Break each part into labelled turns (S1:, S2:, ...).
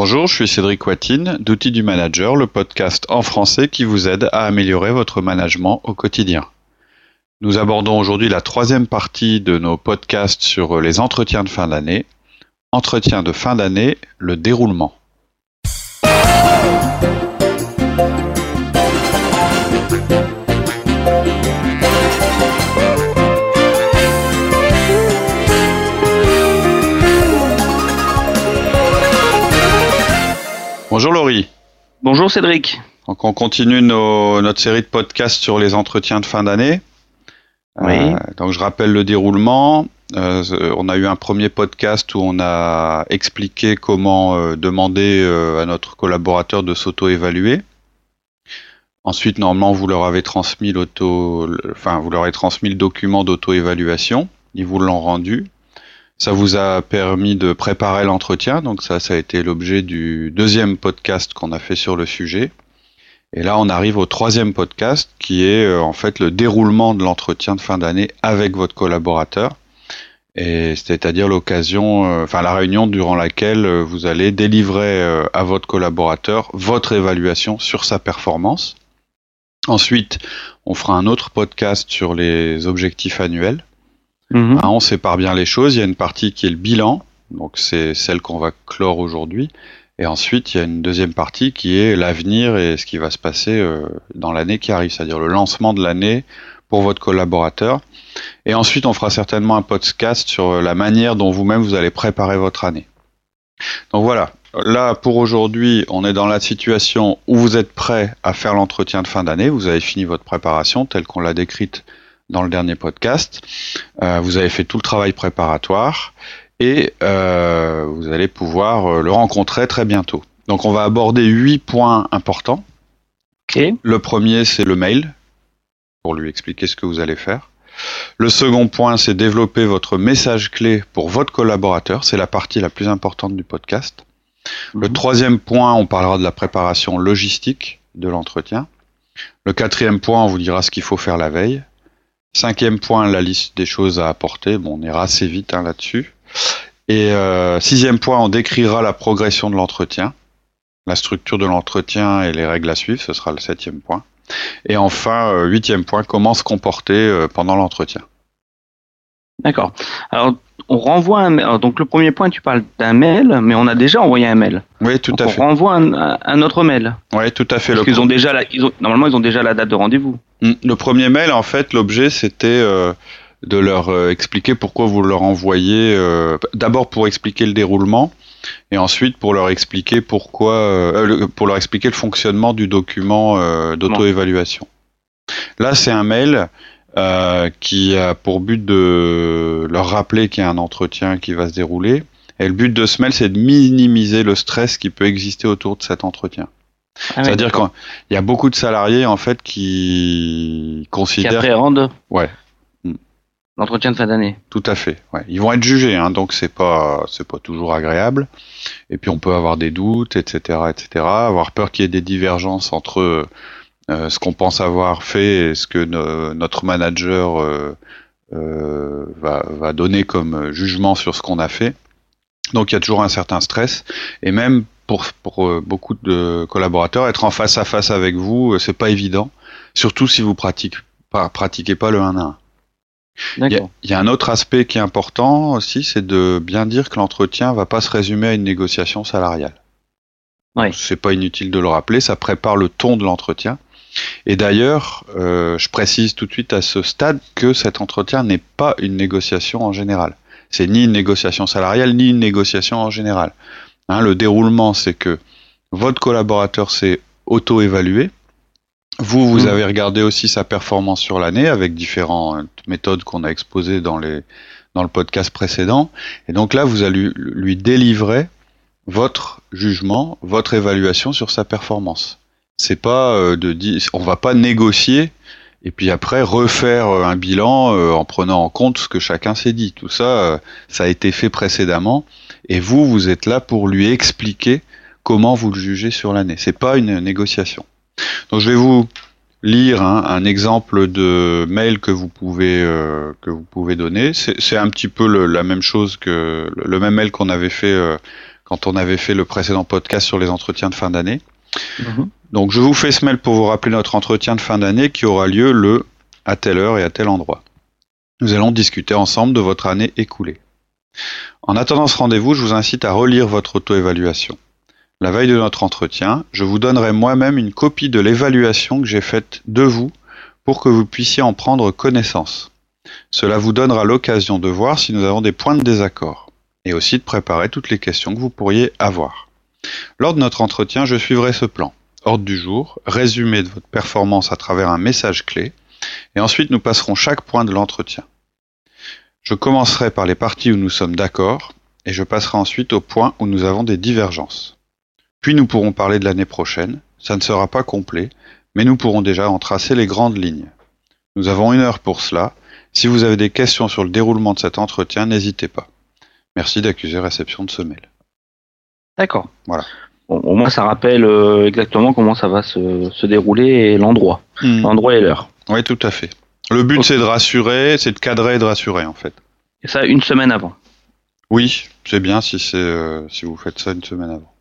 S1: Bonjour, je suis Cédric Watine d'Outils du Manager, le podcast en français qui vous aide à améliorer votre management au quotidien. Nous abordons aujourd'hui la troisième partie de nos podcasts sur les entretiens de fin d'année. Entretien de fin d'année, le déroulement. Bonjour Laurie.
S2: Bonjour Cédric.
S1: Donc on continue notre série de podcasts sur les entretiens de fin d'année.
S2: Oui.
S1: Euh, donc je rappelle le déroulement. Euh, on a eu un premier podcast où on a expliqué comment euh, demander à notre collaborateur de s'auto-évaluer. Ensuite, normalement, vous leur avez transmis l'auto, enfin, vous leur avez transmis le document d'auto-évaluation. Ils vous l'ont rendu. Ça vous a permis de préparer l'entretien, donc ça, ça a été l'objet du deuxième podcast qu'on a fait sur le sujet. Et là, on arrive au troisième podcast, qui est euh, en fait le déroulement de l'entretien de fin d'année avec votre collaborateur. Et c'est-à-dire l'occasion, euh, enfin la réunion durant laquelle euh, vous allez délivrer à votre collaborateur votre évaluation sur sa performance. Ensuite, on fera un autre podcast sur les objectifs annuels.
S2: Mhm.
S1: Hein, on sépare bien les choses. Il y a une partie qui est le bilan, donc c'est celle qu'on va clore aujourd'hui. Et ensuite, il y a une deuxième partie qui est l'avenir et ce qui va se passer euh, dans l'année qui arrive, c'est-à-dire le lancement de l'année pour votre collaborateur. Et ensuite, on fera certainement un podcast sur la manière dont vous-même vous allez préparer votre année. Donc voilà, là pour aujourd'hui, on est dans la situation où vous êtes prêt à faire l'entretien de fin d'année, vous avez fini votre préparation telle qu'on l'a décrite dans le dernier podcast. Euh, vous avez fait tout le travail préparatoire et euh, vous allez pouvoir euh, le rencontrer très bientôt. Donc on va aborder huit points importants.
S2: Ok.
S1: Le premier, c'est le mail, pour lui expliquer ce que vous allez faire. Le second point, c'est développer votre message clé pour votre collaborateur. C'est la partie la plus importante du podcast. Le
S2: Mhm.
S1: troisième point, on parlera de la préparation logistique de l'entretien. Le quatrième point, on vous dira ce qu'il faut faire la veille. Cinquième point, la liste des choses à apporter. Bon, on ira assez vite hein, là-dessus. Et euh, sixième point, on décrira la progression de l'entretien, la structure de l'entretien et les règles à suivre. Ce sera le septième point. Et enfin, euh, huitième point, comment se comporter euh, pendant l'entretien.
S2: D'accord. Alors, on renvoie un mail. Donc, le premier point, tu parles d'un mail, mais on a déjà envoyé un mail.
S1: Oui, tout
S2: Donc,
S1: à
S2: on
S1: fait.
S2: renvoie un, autre mail.
S1: Oui, tout à fait.
S2: Parce qu'ils ont déjà la, ils ont, normalement, ils ont déjà la date de rendez-vous.
S1: Mm. Le premier mail, en fait, l'objet, c'était euh, de leur euh, expliquer pourquoi vous leur envoyez. euh, D'abord pour expliquer le déroulement, et ensuite pour leur expliquer pourquoi, le- pour leur expliquer le fonctionnement du document d'auto-évaluation. Là, c'est un mail euh, qui a pour but de leur rappeler qu'il y a un entretien qui va se dérouler. Et le but de ce mail, c'est de minimiser le stress qui peut exister autour de cet entretien.
S2: Ah,
S1: C'est-à-dire qu'il y a beaucoup de salariés en fait qui
S2: qui
S1: considèrent
S2: appréhendent
S1: Ouais.
S2: l'entretien de fin d'année.
S1: tout à fait. Ouais. Ils vont être jugés, hein, donc c'est pas c'est pas toujours agréable. Et puis on peut avoir des doutes, etc., etc. Avoir peur qu'il y ait des divergences entre euh, ce qu'on pense avoir fait et ce que no- notre manager euh, euh, va, va donner comme jugement sur ce qu'on a fait. Donc il y a toujours un certain stress et même pour, pour beaucoup de collaborateurs, être en face à face avec vous, c'est pas évident, surtout si vous pratiquez pas, pratiquez pas le 1 à 1. Il y, a,
S2: D'accord.
S1: il y a un autre aspect qui est important aussi, c'est de bien dire que l'entretien va pas se résumer à une négociation salariale.
S2: Ouais.
S1: C'est pas inutile de le rappeler, ça prépare le ton de l'entretien. Et d'ailleurs, euh, je précise tout de suite à ce stade que cet entretien n'est pas une négociation en général. C'est ni une négociation salariale, ni une négociation en général. Hein, le déroulement, c'est que votre collaborateur s'est auto-évalué. Vous, vous
S2: Mhm.
S1: avez regardé aussi sa performance sur l'année avec différentes méthodes qu'on a exposées dans, les, dans le podcast précédent. Et donc là, vous allez lui- lui délivrer votre jugement, votre évaluation sur sa performance. C'est pas euh, de dire, on va pas négocier et puis après refaire euh, un bilan euh, en prenant en compte ce que chacun s'est dit. Tout ça, ça a été fait précédemment et vous, vous êtes là pour lui expliquer comment vous le jugez sur l'année. C'est pas une négociation. Donc je vais vous lire hein, un exemple de mail que vous pouvez euh, que vous pouvez donner. C'est un petit peu le- la même chose que le, même mail qu'on avait fait euh, quand on avait fait le précédent podcast sur les entretiens de fin d'année.
S2: Mhm.
S1: Donc je vous fais ce mail pour vous rappeler notre entretien de fin d'année qui aura lieu le à telle heure et à tel endroit. Nous allons discuter ensemble de votre année écoulée. En attendant ce rendez-vous, je vous incite à relire votre auto-évaluation. La veille de notre entretien, je vous donnerai moi-même une copie de l'évaluation que j'ai faite de vous pour que vous puissiez en prendre connaissance. Cela vous donnera l'occasion de voir si nous avons des points de désaccord et aussi de préparer toutes les questions que vous pourriez avoir. Lors de notre entretien, je suivrai ce plan. Ordre du jour, résumé de votre performance à travers un message clé, et ensuite nous passerons chaque point de l'entretien. Je commencerai par les parties où nous sommes d'accord, et je passerai ensuite aux points où nous avons des divergences. Puis nous pourrons parler de l'année prochaine, ça ne sera pas complet, mais nous pourrons déjà en tracer les grandes lignes. Nous avons une heure pour cela, si vous avez des questions sur le déroulement de cet entretien, n'hésitez pas. Merci d'accuser réception de ce mail.
S2: D'accord.
S1: Voilà.
S2: Bon, au moins, ça rappelle euh, exactement comment ça va se, se dérouler et l'endroit.
S1: Hmm.
S2: L'endroit et l'heure.
S1: Oui, tout à fait. Le but, c'est de rassurer, c'est de cadrer et de rassurer, en fait.
S2: Et ça, une semaine avant.
S1: Oui, c'est bien si, c'est, euh, si vous faites ça une semaine avant.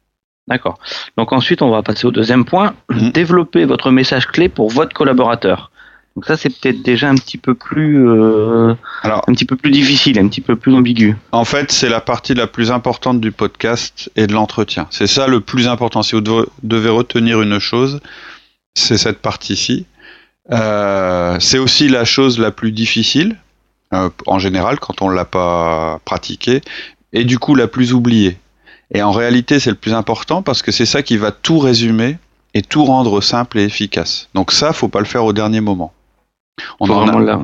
S2: D'accord. Donc ensuite, on va passer au deuxième point.
S1: Mhm.
S2: Développer votre message clé pour votre collaborateur. Donc ça, c'est peut-être déjà un petit peu plus, euh,
S1: Alors,
S2: un petit peu plus difficile, un petit peu plus ambigu.
S1: En fait, c'est la partie la plus importante du podcast et de l'entretien. C'est ça le plus important. Si vous devez- retenir une chose, c'est cette partie-ci. Euh, c'est aussi la chose la plus difficile, euh, en général, quand on l'a pas pratiquée, et du coup la plus oubliée. Et en réalité, c'est le plus important parce que c'est ça qui va tout résumer et tout rendre simple et efficace. Donc ça, faut pas le faire au dernier moment. On
S2: faut
S1: a-
S2: vraiment l'a-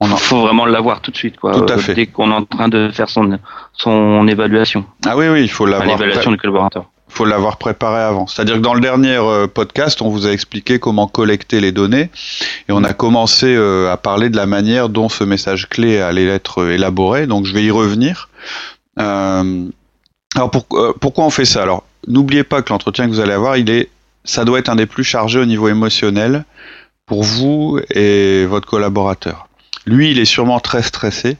S1: on en-
S2: faut vraiment l'avoir tout de suite, quoi.
S1: Tout à fait.
S2: Dès qu'on est en train de faire son, son évaluation,
S1: Ah oui, oui, il faut
S2: Enfin,
S1: l'avoir.
S2: du collaborateur.
S1: faut l'avoir préparé avant. C'est-à-dire que dans le dernier euh, podcast, on vous a expliqué comment collecter les données et on a commencé euh, à parler de la manière dont ce message clé allait être euh, élaboré. Donc je vais y revenir. Euh, alors pour- pourquoi on fait ça? Alors n'oubliez pas que l'entretien que vous allez avoir, il est, ça doit être un des plus chargés au niveau émotionnel pour vous et votre collaborateur. Lui, il est sûrement très stressé.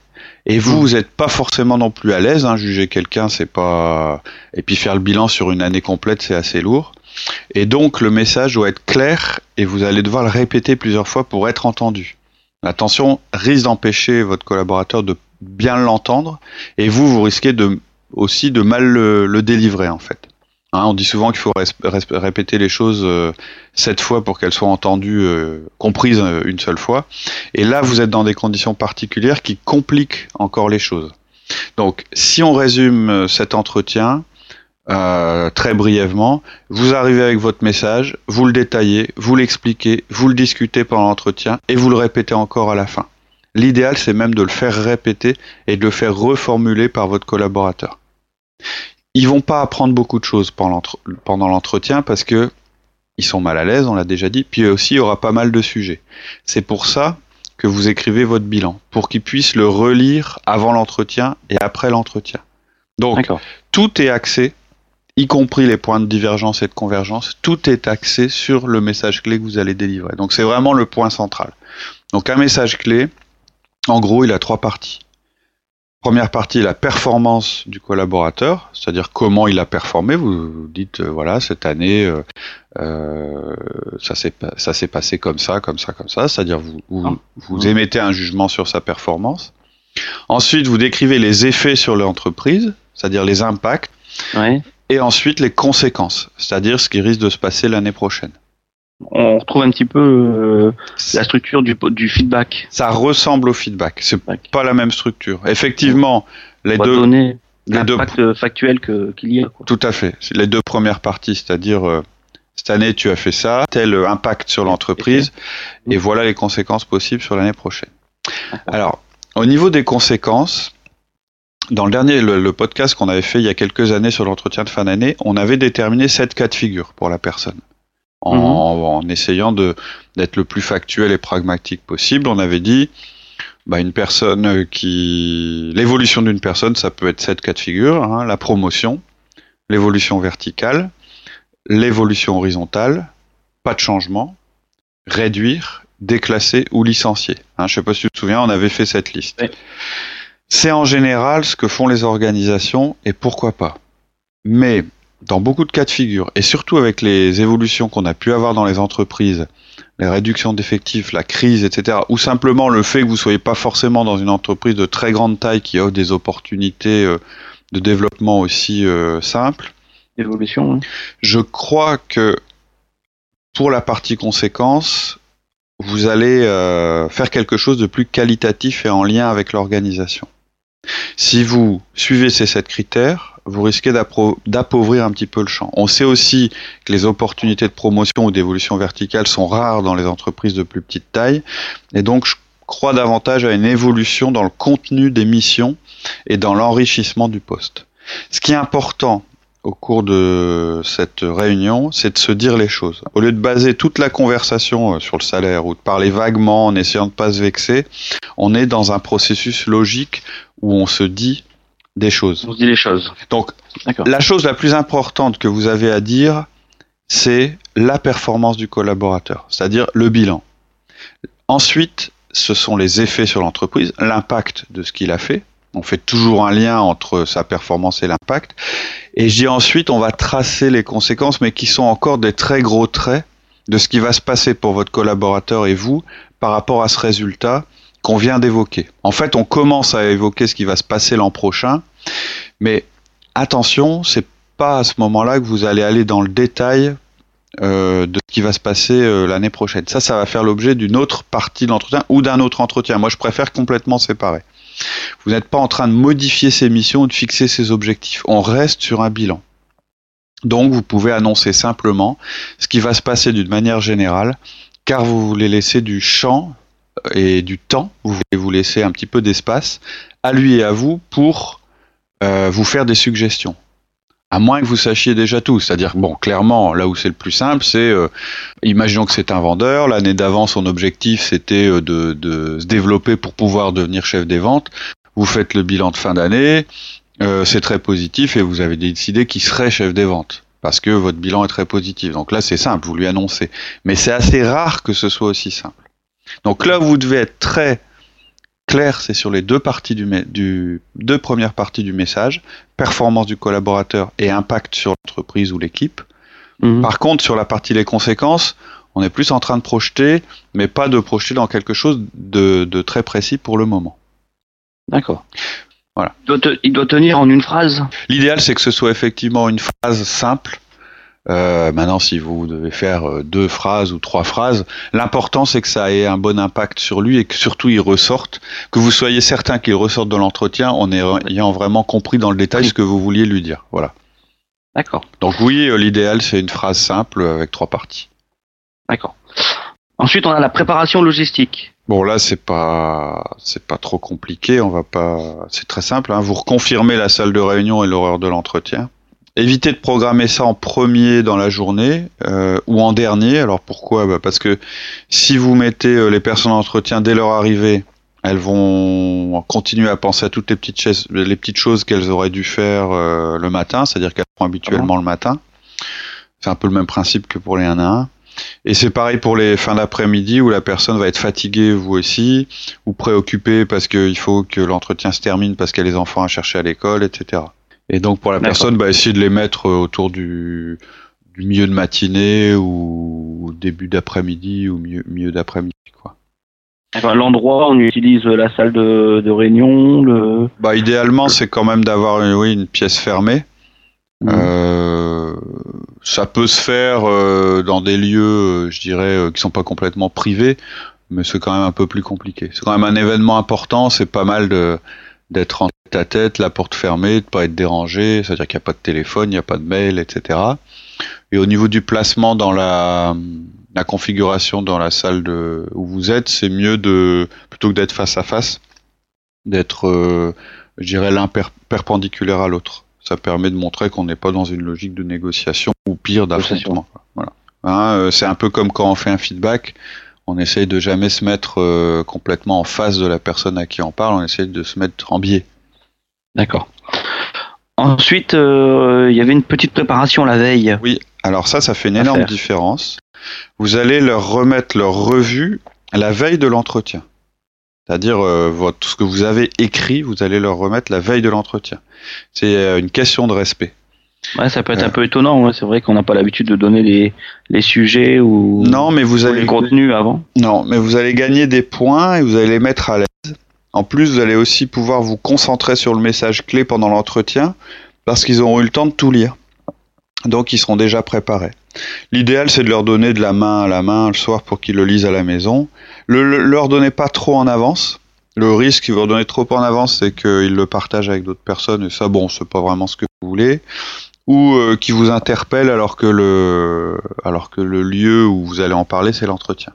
S1: Et vous,
S2: Mm.
S1: vous n'êtes pas forcément non plus à l'aise. Hein, juger quelqu'un, c'est pas. Et puis faire le bilan sur une année complète, c'est assez lourd. Et donc le message doit être clair et vous allez devoir le répéter plusieurs fois pour être entendu. La tension risque d'empêcher votre collaborateur de bien l'entendre et vous, vous risquez de, aussi de mal le, le délivrer en fait. Hein, on dit souvent qu'il faut répéter les choses euh, sept fois pour qu'elles soient entendues, euh, comprises euh, une seule fois. Et là, vous êtes dans des conditions particulières qui compliquent encore les choses. Donc, si on résume cet entretien très brièvement, vous arrivez avec votre message, vous le détaillez, vous l'expliquez, vous le discutez pendant l'entretien et vous le répétez encore à la fin. L'idéal, c'est même de le faire répéter et de le faire reformuler par votre collaborateur. Ils vont pas apprendre beaucoup de choses pendant l'entre- pendant l'entretien parce que ils sont mal à l'aise, on l'a déjà dit. Puis aussi, il y aura pas mal de sujets. C'est pour ça que vous écrivez votre bilan, pour qu'ils puissent le relire avant l'entretien et après l'entretien. Donc, tout est axé, y compris les points de divergence et de convergence, tout est axé sur le message clé que vous allez délivrer. Donc c'est vraiment le point central. Donc un message clé, en gros, il a trois parties. Première partie, la performance du collaborateur, c'est-à-dire comment il a performé. Vous dites, euh, voilà, cette année, euh, euh, ça s'est pa- ça s'est passé comme ça, comme ça, comme ça. C'est-à-dire vous, vous, vous émettez un jugement sur sa performance. Ensuite, vous décrivez les effets sur l'entreprise, c'est-à-dire les impacts
S2: Ouais.
S1: et ensuite les conséquences, c'est-à-dire ce qui risque de se passer l'année prochaine.
S2: On retrouve un petit peu euh, la structure du, du feedback.
S1: Ça ressemble au feedback, c'est pas la même structure. Effectivement, les
S2: On
S1: deux,
S2: donner
S1: les deux,
S2: factuel qu'il y a. Quoi.
S1: tout à fait, C'est les deux premières parties, c'est-à-dire euh, cette année tu as fait ça, tel impact sur l'entreprise, et voilà les conséquences possibles sur l'année prochaine. Alors, au niveau des conséquences, dans le dernier, le, le podcast qu'on avait fait il y a quelques années sur l'entretien de fin d'année, on avait déterminé sept cas de figure pour la personne. En,
S2: Mhm.
S1: en essayant de d'être le plus factuel et pragmatique possible, on avait dit bah, une personne qui l'évolution d'une personne, ça peut être sept cas de figure hein, la promotion, l'évolution verticale, l'évolution horizontale, pas de changement, réduire, déclasser ou licencier. Hein, je sais pas si tu te souviens, on avait fait cette liste. C'est en général ce que font les organisations et pourquoi pas. Mais dans beaucoup de cas de figure, et surtout avec les évolutions qu'on a pu avoir dans les entreprises, les réductions d'effectifs, la crise, etc., ou simplement le fait que vous soyez pas forcément dans une entreprise de très grande taille qui offre des opportunités euh, de développement aussi euh, simples.
S2: Évolution.
S1: Je crois que pour la partie conséquence, vous allez euh, faire quelque chose de plus qualitatif et en lien avec l'organisation. Si vous suivez ces sept critères, vous risquez d'appauvrir un petit peu le champ. On sait aussi que les opportunités de promotion ou d'évolution verticale sont rares dans les entreprises de plus petite taille, et donc je crois davantage à une évolution dans le contenu des missions et dans l'enrichissement du poste. Ce qui est important au cours de cette réunion, c'est de se dire les choses. Au lieu de baser toute la conversation euh, sur le salaire ou de parler vaguement en essayant de pas se vexer, on est dans un processus logique où on se dit des choses.
S2: On se dit les choses.
S1: Donc, la chose la plus importante que vous avez à dire, c'est la performance du collaborateur, c'est-à-dire le bilan. Ensuite, ce sont les effets sur l'entreprise, l'impact de ce qu'il a fait. On fait toujours un lien entre sa performance et l'impact. Et je dis ensuite, on va tracer les conséquences, mais qui sont encore des très gros traits de ce qui va se passer pour votre collaborateur et vous par rapport à ce résultat qu'on vient d'évoquer. En fait, on commence à évoquer ce qui va se passer l'an prochain, mais attention, c'est pas à ce moment-là que vous allez aller dans le détail euh, de ce qui va se passer euh, l'année prochaine. Ça, ça va faire l'objet d'une autre partie de l'entretien ou d'un autre entretien. Moi, je préfère complètement séparer. Vous n'êtes pas en train de modifier ses missions ou de fixer ses objectifs. On reste sur un bilan. Donc, vous pouvez annoncer simplement ce qui va se passer d'une manière générale, car vous voulez laisser du champ et du temps, vous voulez vous laisser un petit peu d'espace à lui et à vous pour euh, vous faire des suggestions. À moins que vous sachiez déjà tout. C'est-à-dire, bon, clairement, là où c'est le plus simple, c'est, euh, imaginons que c'est un vendeur, l'année d'avant, son objectif, c'était euh, de, de, se développer pour pouvoir devenir chef des ventes. Vous faites le bilan de fin d'année, c'est très positif et vous avez décidé qu'il serait chef des ventes parce que votre bilan est très positif. Donc là, c'est simple, vous lui annoncez. Mais c'est assez rare que ce soit aussi simple. Donc là, vous devez être très clair, c'est sur les deux parties du, du, deux premières parties du message, performance du collaborateur et impact sur l'entreprise ou l'équipe. Mhm. Par contre, sur la partie les conséquences, on est plus en train de projeter, mais pas de projeter dans quelque chose de, de très précis pour le moment.
S2: D'accord. Voilà. il doit tenir en une phrase?
S1: L'idéal, c'est que ce soit effectivement une phrase simple, euh, maintenant, si vous devez faire euh, deux phrases ou trois phrases, l'important c'est que ça ait un bon impact sur lui et que surtout il ressorte, que vous soyez certain qu'il ressorte de l'entretien en ayant vraiment compris dans le détail ce que vous vouliez lui dire. Voilà.
S2: D'accord.
S1: Donc oui, euh, l'idéal c'est une phrase simple avec trois parties.
S2: D'accord. Ensuite, on a la préparation logistique.
S1: Bon là c'est pas c'est pas trop compliqué, on va pas c'est très simple. Hein. Vous reconfirmez la salle de réunion et l'horreur de l'entretien. Évitez de programmer ça en premier dans la journée euh, ou en dernier. Alors pourquoi? Bah Parce que si vous mettez euh, les personnes en entretien dès leur arrivée, elles vont continuer à penser à toutes les petites, choses, les petites choses qu'elles auraient dû faire euh, le matin, c'est-à-dire qu'elles font habituellement le matin. C'est un peu le même principe que pour les 1 à 1. Et c'est pareil pour les fins d'après-midi où la personne va être fatiguée, vous aussi, ou préoccupée parce qu'il faut que l'entretien se termine parce qu'elle a les enfants à chercher à l'école, etc. Et donc pour la personne, bah, essayer de les mettre euh, autour du, du milieu de matinée ou début d'après-midi ou milieu, milieu d'après-midi. quoi.
S2: L'endroit, on utilise la salle de, de réunion. Le...
S1: Bah, idéalement, c'est quand même d'avoir oui, une pièce fermée. Mmh. Euh, ça peut se faire euh, dans des lieux, euh, je dirais, euh, qui sont pas complètement privés, mais c'est quand même un peu plus compliqué. C'est quand même un événement important. C'est pas mal de d'être en tête à tête, la porte fermée, de pas être dérangé, c'est-à-dire qu'il n'y a pas de téléphone, il n'y a pas de mail, etc. Et au niveau du placement dans la, la configuration dans la salle de, où vous êtes, c'est mieux de plutôt que d'être face à face, d'être, euh, je dirais, l'un perpendiculaire à l'autre. Ça permet de montrer qu'on n'est pas dans une logique de négociation ou pire d'affrontement. Voilà. Hein, euh, c'est un peu comme quand on fait un feedback on essaye de jamais se mettre euh, complètement en face de la personne à qui on parle, on essaye de se mettre en biais.
S2: D'accord. Ensuite, euh, il y avait une petite préparation la veille.
S1: Oui, alors ça, ça fait une énorme différence. Vous allez leur remettre leur revue la veille de l'entretien. C'est-à-dire euh, votre, ce que vous avez écrit, vous allez leur remettre la veille de l'entretien. C'est une question de respect.
S2: Ouais, ça peut être un peu étonnant. C'est vrai qu'on n'a pas l'habitude de donner les, les sujets ou
S1: non, mais vous allez
S2: les contenus avant.
S1: Non, mais vous allez gagner des points et vous allez les mettre à l'aise. En plus, vous allez aussi pouvoir vous concentrer sur le message clé pendant l'entretien parce qu'ils auront eu le temps de tout lire. Donc, ils seront déjà préparés. L'idéal, c'est de leur donner de la main à la main le soir pour qu'ils le lisent à la maison. Le, leur donnez pas trop en avance. Le risque, si vous leur donnez trop en avance, c'est qu'ils le partagent avec d'autres personnes et ça, bon, c'est pas vraiment ce que vous voulez ou euh, qui vous interpelle alors que le alors que le lieu où vous allez en parler c'est l'entretien.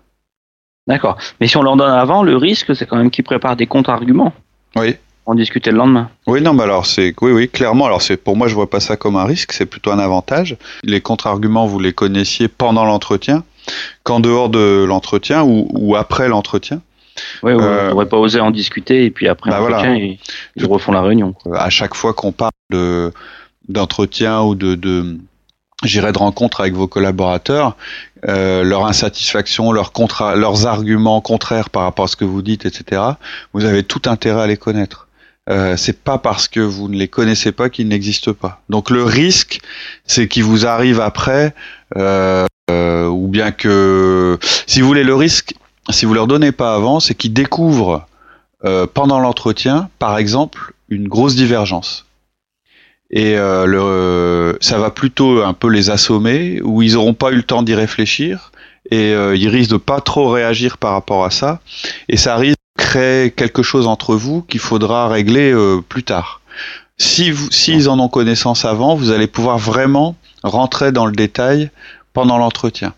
S2: D'accord. Mais si on leur donne avant, le risque c'est quand même qu'ils préparent des contre-arguments.
S1: Oui.
S2: En discuter le lendemain.
S1: Oui, non, mais alors c'est oui, oui, clairement. Alors c'est pour moi, je vois pas ça comme un risque, c'est plutôt un avantage. Les contre-arguments, vous les connaissiez pendant l'entretien, qu'en dehors de l'entretien ou, ou après l'entretien.
S2: Oui, on n'aurait pas osé en discuter et puis après bah l'entretien, ils, ils, refont la réunion.
S1: À chaque fois qu'on parle de d'entretien ou de, de j'irai de rencontre avec vos collaborateurs, euh, leur insatisfaction, leurs, contra leurs arguments contraires par rapport à ce que vous dites, etc. Vous avez tout intérêt à les connaître. Euh, c'est pas parce que vous ne les connaissez pas qu'ils n'existent pas. Donc le risque, c'est qu'ils vous arrivent après, euh, euh, ou bien que, si vous voulez, le risque, si vous leur donnez pas avant, c'est qu'ils découvrent euh, pendant l'entretien, par exemple, une grosse divergence et euh, ça va plutôt un peu les assommer, où ils n'auront pas eu le temps d'y réfléchir, et euh, ils risquent de pas trop réagir par rapport à ça, et ça risque de créer quelque chose entre vous qu'il faudra régler euh, plus tard. Si vous, s'ils en ont connaissance avant, vous allez pouvoir vraiment rentrer dans le détail pendant l'entretien.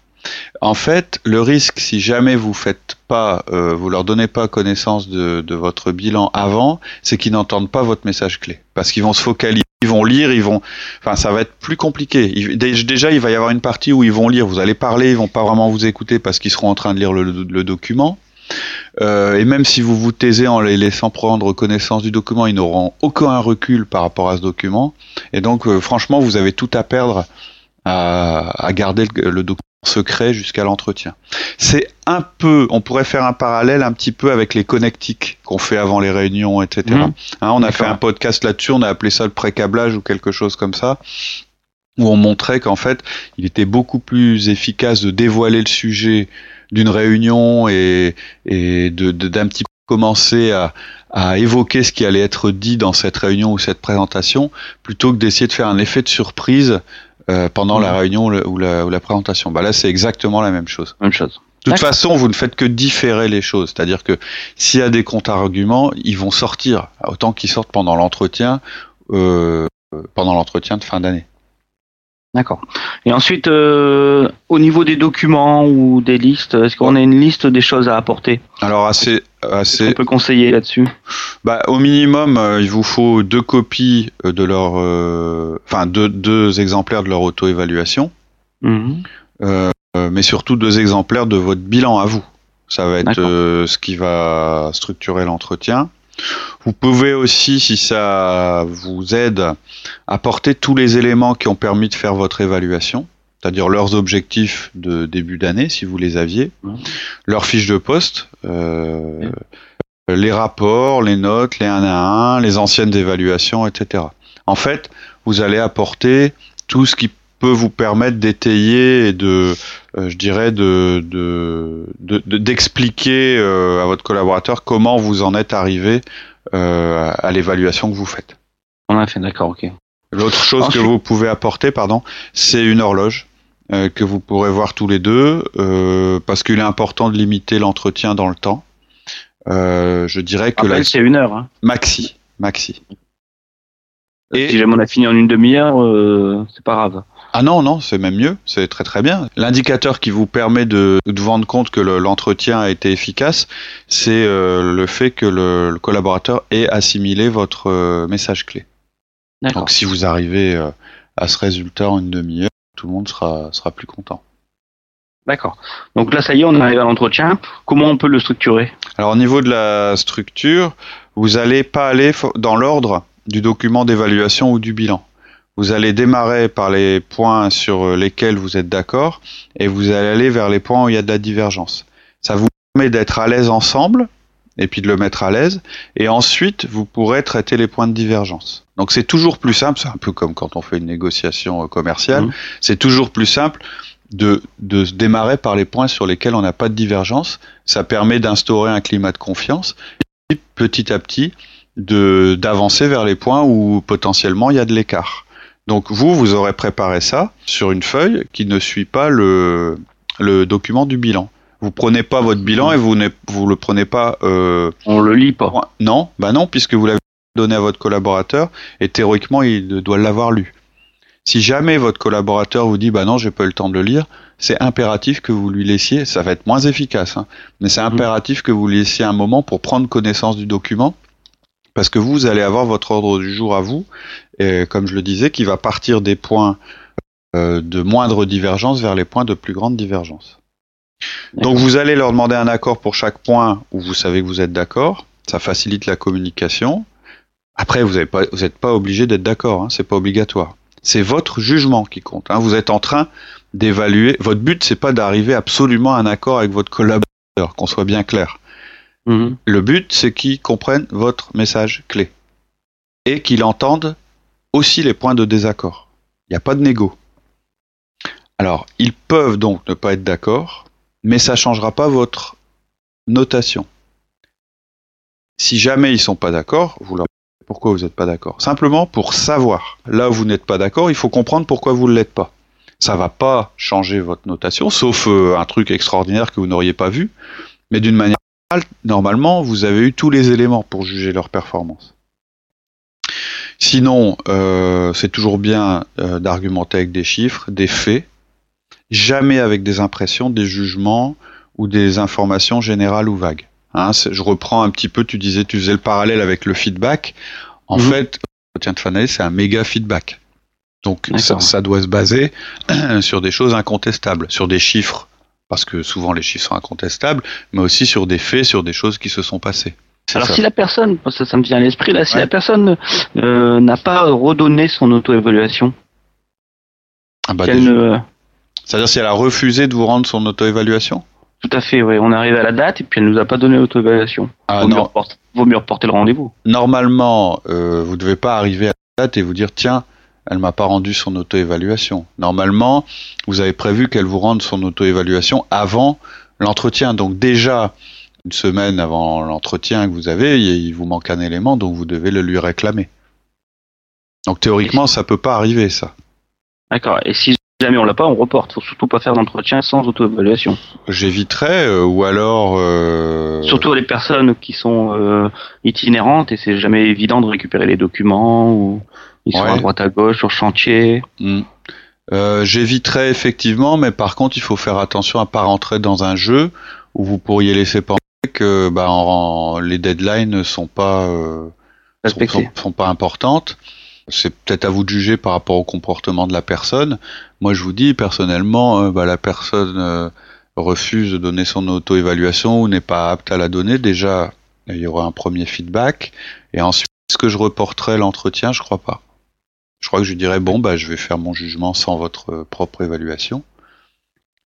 S1: En fait, le risque, si jamais vous faites pas, euh, vous leur donnez pas connaissance de, votre bilan avant, c'est qu'ils n'entendent pas votre message clé, parce qu'ils vont se focaliser, ils vont lire, ils vont, enfin, ça va être plus compliqué. déjà, il va y avoir une partie où ils vont lire, vous allez parler, ils vont pas vraiment vous écouter parce qu'ils seront en train de lire le, document. Euh, et même si vous vous taisez en les laissant prendre connaissance du document, ils n'auront aucun recul par rapport à ce document. Et donc, euh, franchement, vous avez tout à perdre à, garder le document secret jusqu'à l'entretien. C'est un peu, on pourrait faire un parallèle un petit peu avec les connectiques qu'on fait avant les réunions, etc. Mmh. Hein, on a fait un podcast là-dessus, on a appelé ça le pré-câblage ou quelque chose comme ça, où on montrait qu'en fait, il était beaucoup plus efficace de dévoiler le sujet d'une réunion et, et de, d'un petit peu commencer à, à évoquer ce qui allait être dit dans cette réunion ou cette présentation, plutôt que d'essayer de faire un effet de surprise euh, pendant la réunion ou la, ou la, présentation. Bah là, c'est exactement la même chose.
S2: Même chose.
S1: De toute façon, vous ne faites que différer les choses. C'est-à-dire que s'il y a des contre-arguments, ils vont sortir autant qu'ils sortent pendant l'entretien, euh, pendant l'entretien de fin d'année.
S2: D'accord. Et ensuite, euh, au niveau des documents ou des listes, est-ce qu'on a une liste des choses à apporter?
S1: Alors assez, assez.
S2: On peut conseiller là-dessus?
S1: Bah, au minimum, euh, il vous faut deux copies de leur, euh, enfin deux, deux exemplaires de leur auto-évaluation,
S2: Mhm.
S1: euh, mais surtout deux exemplaires de votre bilan à vous. Ça va être euh, ce qui va structurer l'entretien. Vous pouvez aussi, si ça vous aide, apporter tous les éléments qui ont permis de faire votre évaluation, c'est-à-dire leurs objectifs de début d'année, si vous les aviez, leurs fiches de poste, euh, les rapports, les notes, les 1 à 1, les anciennes évaluations, etc. En fait, vous allez apporter tout ce qui peut vous permettre d'étayer et de, euh, je dirais, de de- de- de- d'expliquer euh, à votre collaborateur comment vous en êtes arrivé à l'évaluation que vous faites.
S2: On a fait, d'accord, ok.
S1: L'autre chose
S2: Ensuite-
S1: que vous pouvez apporter, pardon, c'est une horloge euh, que vous pourrez voir tous les deux, euh, parce qu'il est important de limiter l'entretien dans le temps. Euh, je dirais que la
S2: Après, c'est une heure. Hein.
S1: maxi, maxi. Et-
S2: Si jamais on a fini en une demi-heure, euh, c'est pas grave.
S1: Ah non, non, c'est même mieux, c'est très très bien. L'indicateur qui vous permet de, de vous rendre compte que le- l'entretien a été efficace, c'est euh, le fait que le, le collaborateur ait assimilé votre euh, message clé.
S2: D'accord.
S1: Donc si vous arrivez euh, à ce résultat en une demi-heure, tout le monde sera, sera plus content.
S2: D'accord. Donc là, ça y est, on arrive à l'entretien. Comment on peut le structurer?
S1: Alors au niveau de la structure, vous allez pas aller dans l'ordre du document d'évaluation ou du bilan. Vous allez démarrer par les points sur lesquels vous êtes d'accord et vous allez aller vers les points où il y a de la divergence. Ça vous permet d'être à l'aise ensemble et puis de le mettre à l'aise. Et ensuite, vous pourrez traiter les points de divergence. Donc c'est toujours plus simple, c'est un peu comme quand on fait une négociation euh, commerciale, mmh. c'est toujours plus simple de, de se démarrer par les points sur lesquels on n'a pas de divergence. Ça permet d'instaurer un climat de confiance et petit à petit de d'avancer vers les points où potentiellement il y a de l'écart. Donc vous, vous aurez préparé ça sur une feuille qui ne suit pas le, le document du bilan. Vous prenez pas votre bilan et vous ne vous le prenez pas. Euh,
S2: On le lit pas.
S1: Non, bah non, puisque vous l'avez donné à votre collaborateur et théoriquement il doit l'avoir lu. Si jamais votre collaborateur vous dit bah non j'ai pas eu le temps de le lire, c'est impératif que vous lui laissiez, ça va être moins efficace, hein, mais c'est mmh. impératif que vous laissiez un moment pour prendre connaissance du document, parce que vous allez avoir votre ordre du jour à vous, et comme je le disais, qui va partir des points euh, de moindre divergence vers les points de plus grande divergence. Donc vous allez leur demander un accord pour chaque point où vous savez que vous êtes d'accord, ça facilite la communication. Après, vous n'êtes pas, pas obligé d'être d'accord, hein, c'est pas obligatoire. C'est votre jugement qui compte. Hein. Vous êtes en train d'évaluer. Votre but, c'est pas d'arriver absolument à un accord avec votre collaborateur, qu'on soit bien clair. Mm-hmm. Le but, c'est qu'ils comprennent votre message clé et qu'ils entendent aussi les points de désaccord. Il n'y a pas de négo. Alors, ils peuvent donc ne pas être d'accord, mais ça ne changera pas votre notation. Si jamais ils sont pas d'accord, vous leur pourquoi vous n'êtes pas d'accord. Simplement pour savoir. Là où vous n'êtes pas d'accord, il faut comprendre pourquoi vous ne l'êtes pas. Ça va pas changer votre notation, sauf euh, un truc extraordinaire que vous n'auriez pas vu. Mais d'une manière générale, normalement, vous avez eu tous les éléments pour juger leur performance. Sinon, euh, c'est toujours bien euh, d'argumenter avec des chiffres, des faits, jamais avec des impressions, des jugements ou des informations générales ou vagues. Hein, je reprends un petit peu, tu disais, tu faisais le parallèle avec le feedback. En mhm. fait, l'entretien de fin c'est un méga feedback. Donc ça, ça, doit se baser sur des choses incontestables, sur des chiffres, parce que souvent les chiffres sont incontestables, mais aussi sur des faits, sur des choses qui se sont passées.
S2: Alors si la personne, ça, ça me vient à l'esprit là, si la personne euh, n'a pas redonné son auto-évaluation,
S1: ah bah c'est-à-dire si elle a refusé de vous rendre son auto-évaluation
S2: tout à fait, oui. On arrive à la date et puis elle nous a pas donné l'auto-évaluation. Ah, vaut, Mieux vaut mieux reporter le rendez-vous.
S1: Normalement, euh, vous ne devez pas arriver à la date et vous dire tiens, elle m'a pas rendu son auto-évaluation. Normalement, vous avez prévu qu'elle vous rende son auto-évaluation avant l'entretien. Donc déjà, une semaine avant l'entretien que vous avez, il vous manque un élément, donc vous devez le lui réclamer. Donc théoriquement, ça peut pas arriver, ça.
S2: D'accord. Et si jamais on l'a pas, on reporte. Faut surtout pas faire d'entretien sans auto-évaluation.
S1: J'éviterais, euh, ou alors. Euh...
S2: Surtout les personnes qui sont euh, itinérantes et c'est jamais évident de récupérer les documents ou ils sont à droite à gauche sur chantier.
S1: Hmm. J'éviterais effectivement, mais par contre, il faut faire attention à pas rentrer dans un jeu où vous pourriez laisser penser que bah, les deadlines ne sont pas sont, sont, pas importantes c'est peut-être à vous de juger par rapport au comportement de la personne. Moi, je vous dis personnellement, euh, bah, la personne euh, refuse de donner son auto-évaluation ou n'est pas apte à la donner. Déjà, il y aura un premier feedback. Et ensuite, est-ce que je reporterai l'entretien? Je crois pas. Je crois que je dirais bon, bah, je vais faire mon jugement sans votre euh, propre évaluation.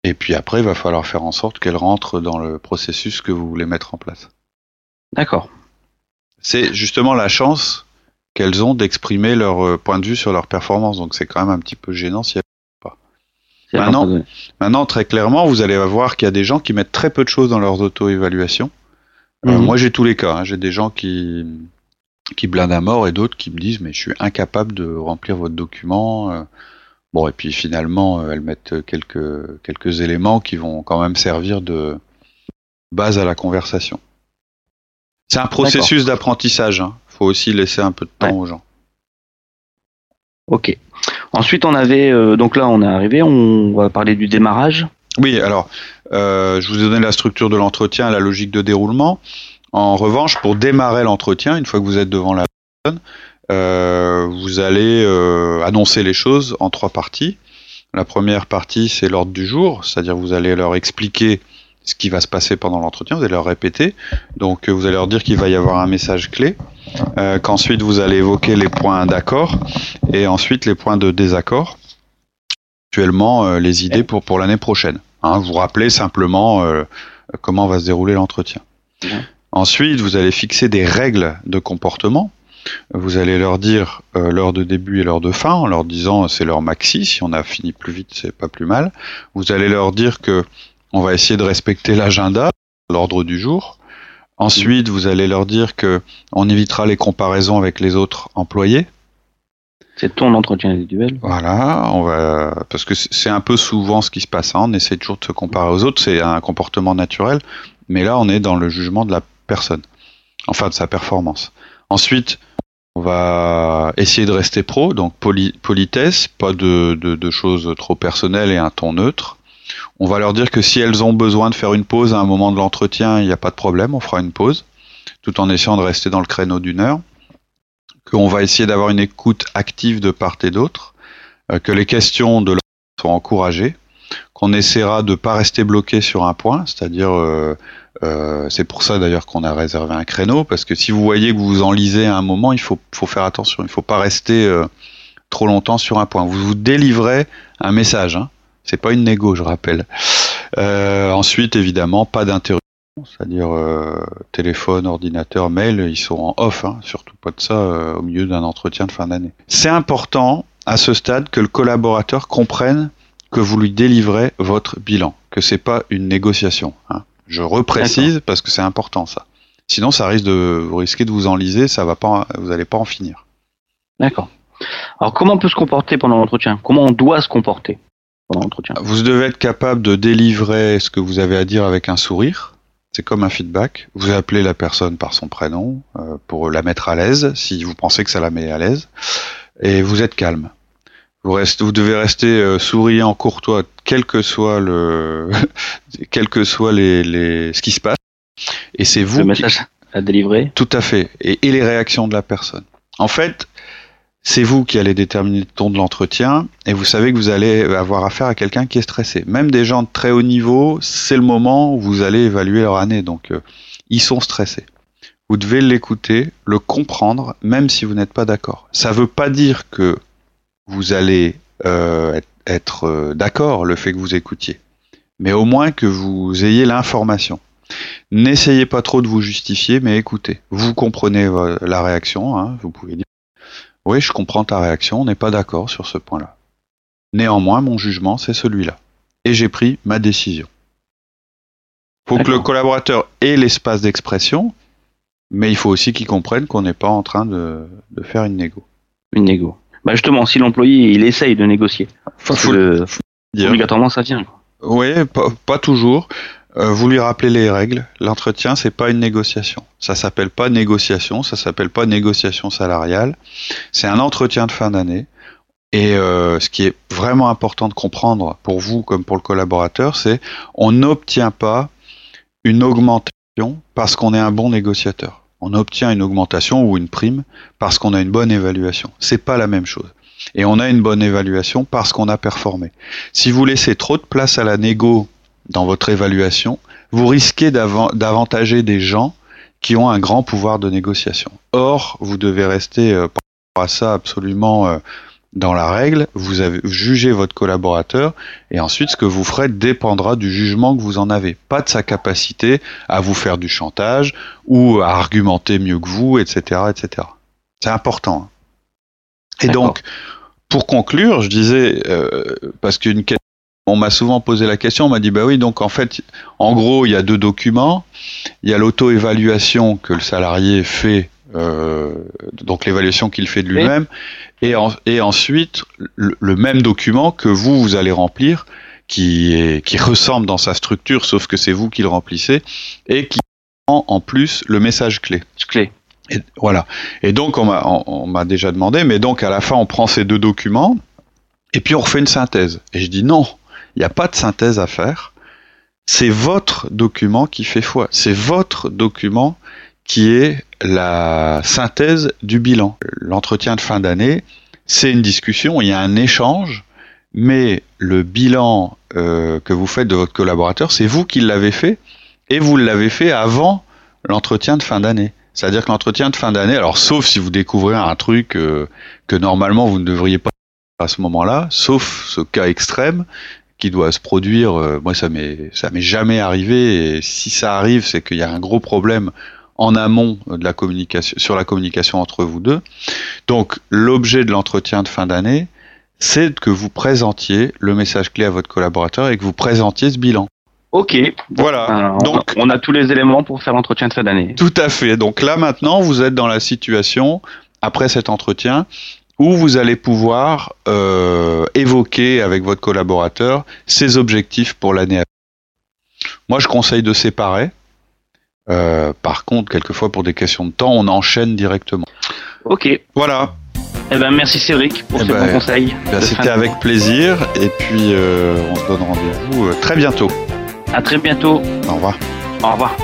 S1: Et puis après, il va falloir faire en sorte qu'elle rentre dans le processus que vous voulez mettre en place.
S2: D'accord.
S1: C'est justement la chance qu'elles ont d'exprimer leur euh, point de vue sur leur performance. Donc c'est quand même un petit peu gênant si elles pas. Maintenant, maintenant, très clairement, vous allez voir qu'il y a des gens qui mettent très peu de choses dans leurs auto-évaluations. Euh, mhm. moi, j'ai tous les cas. Hein. J'ai des gens qui qui blindent à mort et d'autres qui me disent mais je suis incapable de remplir votre document. Euh. Bon, et puis finalement, elles mettent quelques quelques éléments qui vont quand même servir de base à la conversation. C'est un processus d'apprentissage. Hein faut aussi laisser un peu de temps aux gens.
S2: Ok. Ensuite, on avait euh, donc là, on est arrivé. On va parler du démarrage.
S1: Oui. Alors, euh, je vous ai donné la structure de l'entretien, la logique de déroulement. En revanche, pour démarrer l'entretien, une fois que vous êtes devant la personne, euh, vous allez annoncer les choses en trois parties. La première partie, c'est l'ordre du jour, c'est-à-dire vous allez leur expliquer ce qui va se passer pendant l'entretien, vous allez leur répéter. Donc vous allez leur dire qu'il va y avoir un message clé, euh, qu'ensuite vous allez évoquer les points d'accord et ensuite les points de désaccord, actuellement euh, les idées pour, pour l'année prochaine. Hein, vous rappelez simplement euh, comment va se dérouler l'entretien. Ensuite, vous allez fixer des règles de comportement. Vous allez leur dire euh, l'heure de début et l'heure de fin, en leur disant c'est l'heure maxi. Si on a fini plus vite, c'est pas plus mal. Vous allez leur dire que on va essayer de respecter l'agenda, l'ordre du jour. Ensuite, vous allez leur dire que on évitera les comparaisons avec les autres employés.
S2: C'est ton entretien individuel.
S1: Voilà, on va parce que c'est un peu souvent ce qui se passe. Hein. On essaie toujours de se comparer aux autres, c'est un comportement naturel, mais là on est dans le jugement de la personne, enfin de sa performance. Ensuite, on va essayer de rester pro, donc politesse, pas de, de, choses trop personnelles et un ton neutre. On va leur dire que si elles ont besoin de faire une pause à un moment de l'entretien, il n'y a pas de problème, on fera une pause, tout en essayant de rester dans le créneau d'une heure qu'on va essayer d'avoir une écoute active de part et d'autre, euh, que les questions de l'autre sont encouragées, qu'on essaiera de ne pas rester bloqué sur un point, c'est-à-dire euh, euh, c'est pour ça d'ailleurs qu'on a réservé un créneau, parce que si vous voyez que vous vous enlisez à un moment, il faut, faut faire attention, il ne faut pas rester trop longtemps sur un point. Vous vous délivrez un message, hein. C'est pas une négo, je rappelle. ensuite, évidemment, pas d'interruption c'est-à-dire euh, téléphone, ordinateur, mail, ils sont en off, hein, surtout pas de ça euh, au milieu d'un entretien de fin d'année. C'est important à ce stade que le collaborateur comprenne que vous lui délivrez votre bilan, que c'est pas une négociation. Hein. Je reprécise parce que c'est important ça. Sinon, ça risque de vous risquez de vous enliser, ça va pas, vous n'allez pas en finir.
S2: D'accord. Alors, comment on peut se comporter pendant l'entretien? Comment on doit se comporter? Pendant l'entretien
S1: Vous devez être capable de délivrer ce que vous avez à dire avec un sourire c'est comme un feedback. Vous appelez la personne par son prénom euh, pour la mettre à l'aise, si vous pensez que ça la met à l'aise, et vous êtes calme. Vous, restez, vous devez rester euh, souriant, courtois, quel que soit le, quel que soit les, les, ce qui se passe. Et c'est vous. Le
S2: message à délivrer.
S1: Tout à fait. Et, et les réactions de la personne. En fait, c'est vous qui allez déterminer le ton de l'entretien et vous savez que vous allez avoir affaire à quelqu'un qui est stressé. Même des gens de très haut niveau, c'est le moment où vous allez évaluer leur année. Donc, euh, ils sont stressés. Vous devez l'écouter, le comprendre, même si vous n'êtes pas d'accord. Ça ne veut pas dire que vous allez euh, être euh, d'accord le fait que vous écoutiez, mais au moins que vous ayez l'information. N'essayez pas trop de vous justifier, mais écoutez. Vous comprenez la réaction, hein, vous pouvez dire oui, je comprends ta réaction, on n'est pas d'accord sur ce point-là. Néanmoins, mon jugement, c'est celui-là. Et j'ai pris ma décision. Il faut que le collaborateur ait l'espace d'expression, mais il faut aussi qu'il comprenne qu'on n'est pas en train de, faire une négo.
S2: Une négo. Bah justement, si l'employé il essaye de négocier, obligatoirement ça vient.
S1: Oui, pas, toujours. Euh, vous lui rappelez les règles. L'entretien, c'est pas une négociation. Ça s'appelle pas négociation, ça s'appelle pas négociation salariale. C'est un entretien de fin d'année. Et euh, ce qui est vraiment important de comprendre pour vous comme pour le collaborateur, c'est on n'obtient pas une augmentation parce qu'on est un bon négociateur. On obtient une augmentation ou une prime parce qu'on a une bonne évaluation. C'est pas la même chose. Et on a une bonne évaluation parce qu'on a performé. Si vous laissez trop de place à la négo dans votre évaluation, vous risquez d'avantager des gens qui ont un grand pouvoir de négociation. Or, vous devez rester euh, à ça absolument euh, dans la règle, vous avez jugé votre collaborateur et ensuite ce que vous ferez dépendra du jugement que vous en avez, pas de sa capacité à vous faire du chantage ou à argumenter mieux que vous, etc., etc. C'est important. Hein. Et donc, pour conclure, je disais euh, parce qu'une question on m'a souvent posé la question, on m'a dit bah oui, donc en fait, en gros, il y a deux documents. Il y a l'auto-évaluation que le salarié fait, euh, donc l'évaluation qu'il fait de lui-même, et, et ensuite le, même document que vous vous allez remplir, qui est qui ressemble dans sa structure, sauf que c'est vous qui le remplissez, et qui prend en plus le message clé.
S2: Clé.
S1: Et, voilà. Et donc on m'a déjà demandé, mais donc à la fin on prend ces deux documents. Et puis on refait une synthèse. Et je dis non, il n'y a pas de synthèse à faire. C'est votre document qui fait foi. C'est votre document qui est la synthèse du bilan. L'entretien de fin d'année, c'est une discussion, il y a un échange, mais le bilan euh, que vous faites de votre collaborateur, c'est vous qui l'avez fait, et vous l'avez fait avant l'entretien de fin d'année. C'est-à-dire que l'entretien de fin d'année, alors sauf si vous découvrez un truc euh, que normalement vous ne devriez pas à ce moment-là, sauf ce cas extrême, qui doit se produire. Euh, moi, ça m'est ça m'est jamais arrivé. Et si ça arrive, c'est qu'il y a un gros problème en amont de la communication, sur la communication entre vous deux. Donc, l'objet de l'entretien de fin d'année, c'est que vous présentiez le message clé à votre collaborateur et que vous présentiez ce bilan.
S2: Ok.
S1: Voilà.
S2: on, Donc, on a tous les éléments pour faire l'entretien de fin d'année.
S1: Tout à fait. Donc là, maintenant, vous êtes dans la situation, après cet entretien, où vous allez pouvoir euh, évoquer avec votre collaborateur ses objectifs pour l'année à venir. Moi, je conseille de séparer. Euh, par contre, quelquefois, pour des questions de temps, on enchaîne directement.
S2: Ok.
S1: Voilà.
S2: Eh ben, merci Cédric pour
S1: Eh
S2: ce
S1: ben,
S2: bon conseil.
S1: Ben,
S2: de
S1: C'était avec plaisir. Et puis, euh, on se donne rendez-vous euh, très bientôt.
S2: À très bientôt.
S1: Au revoir.
S2: Au revoir.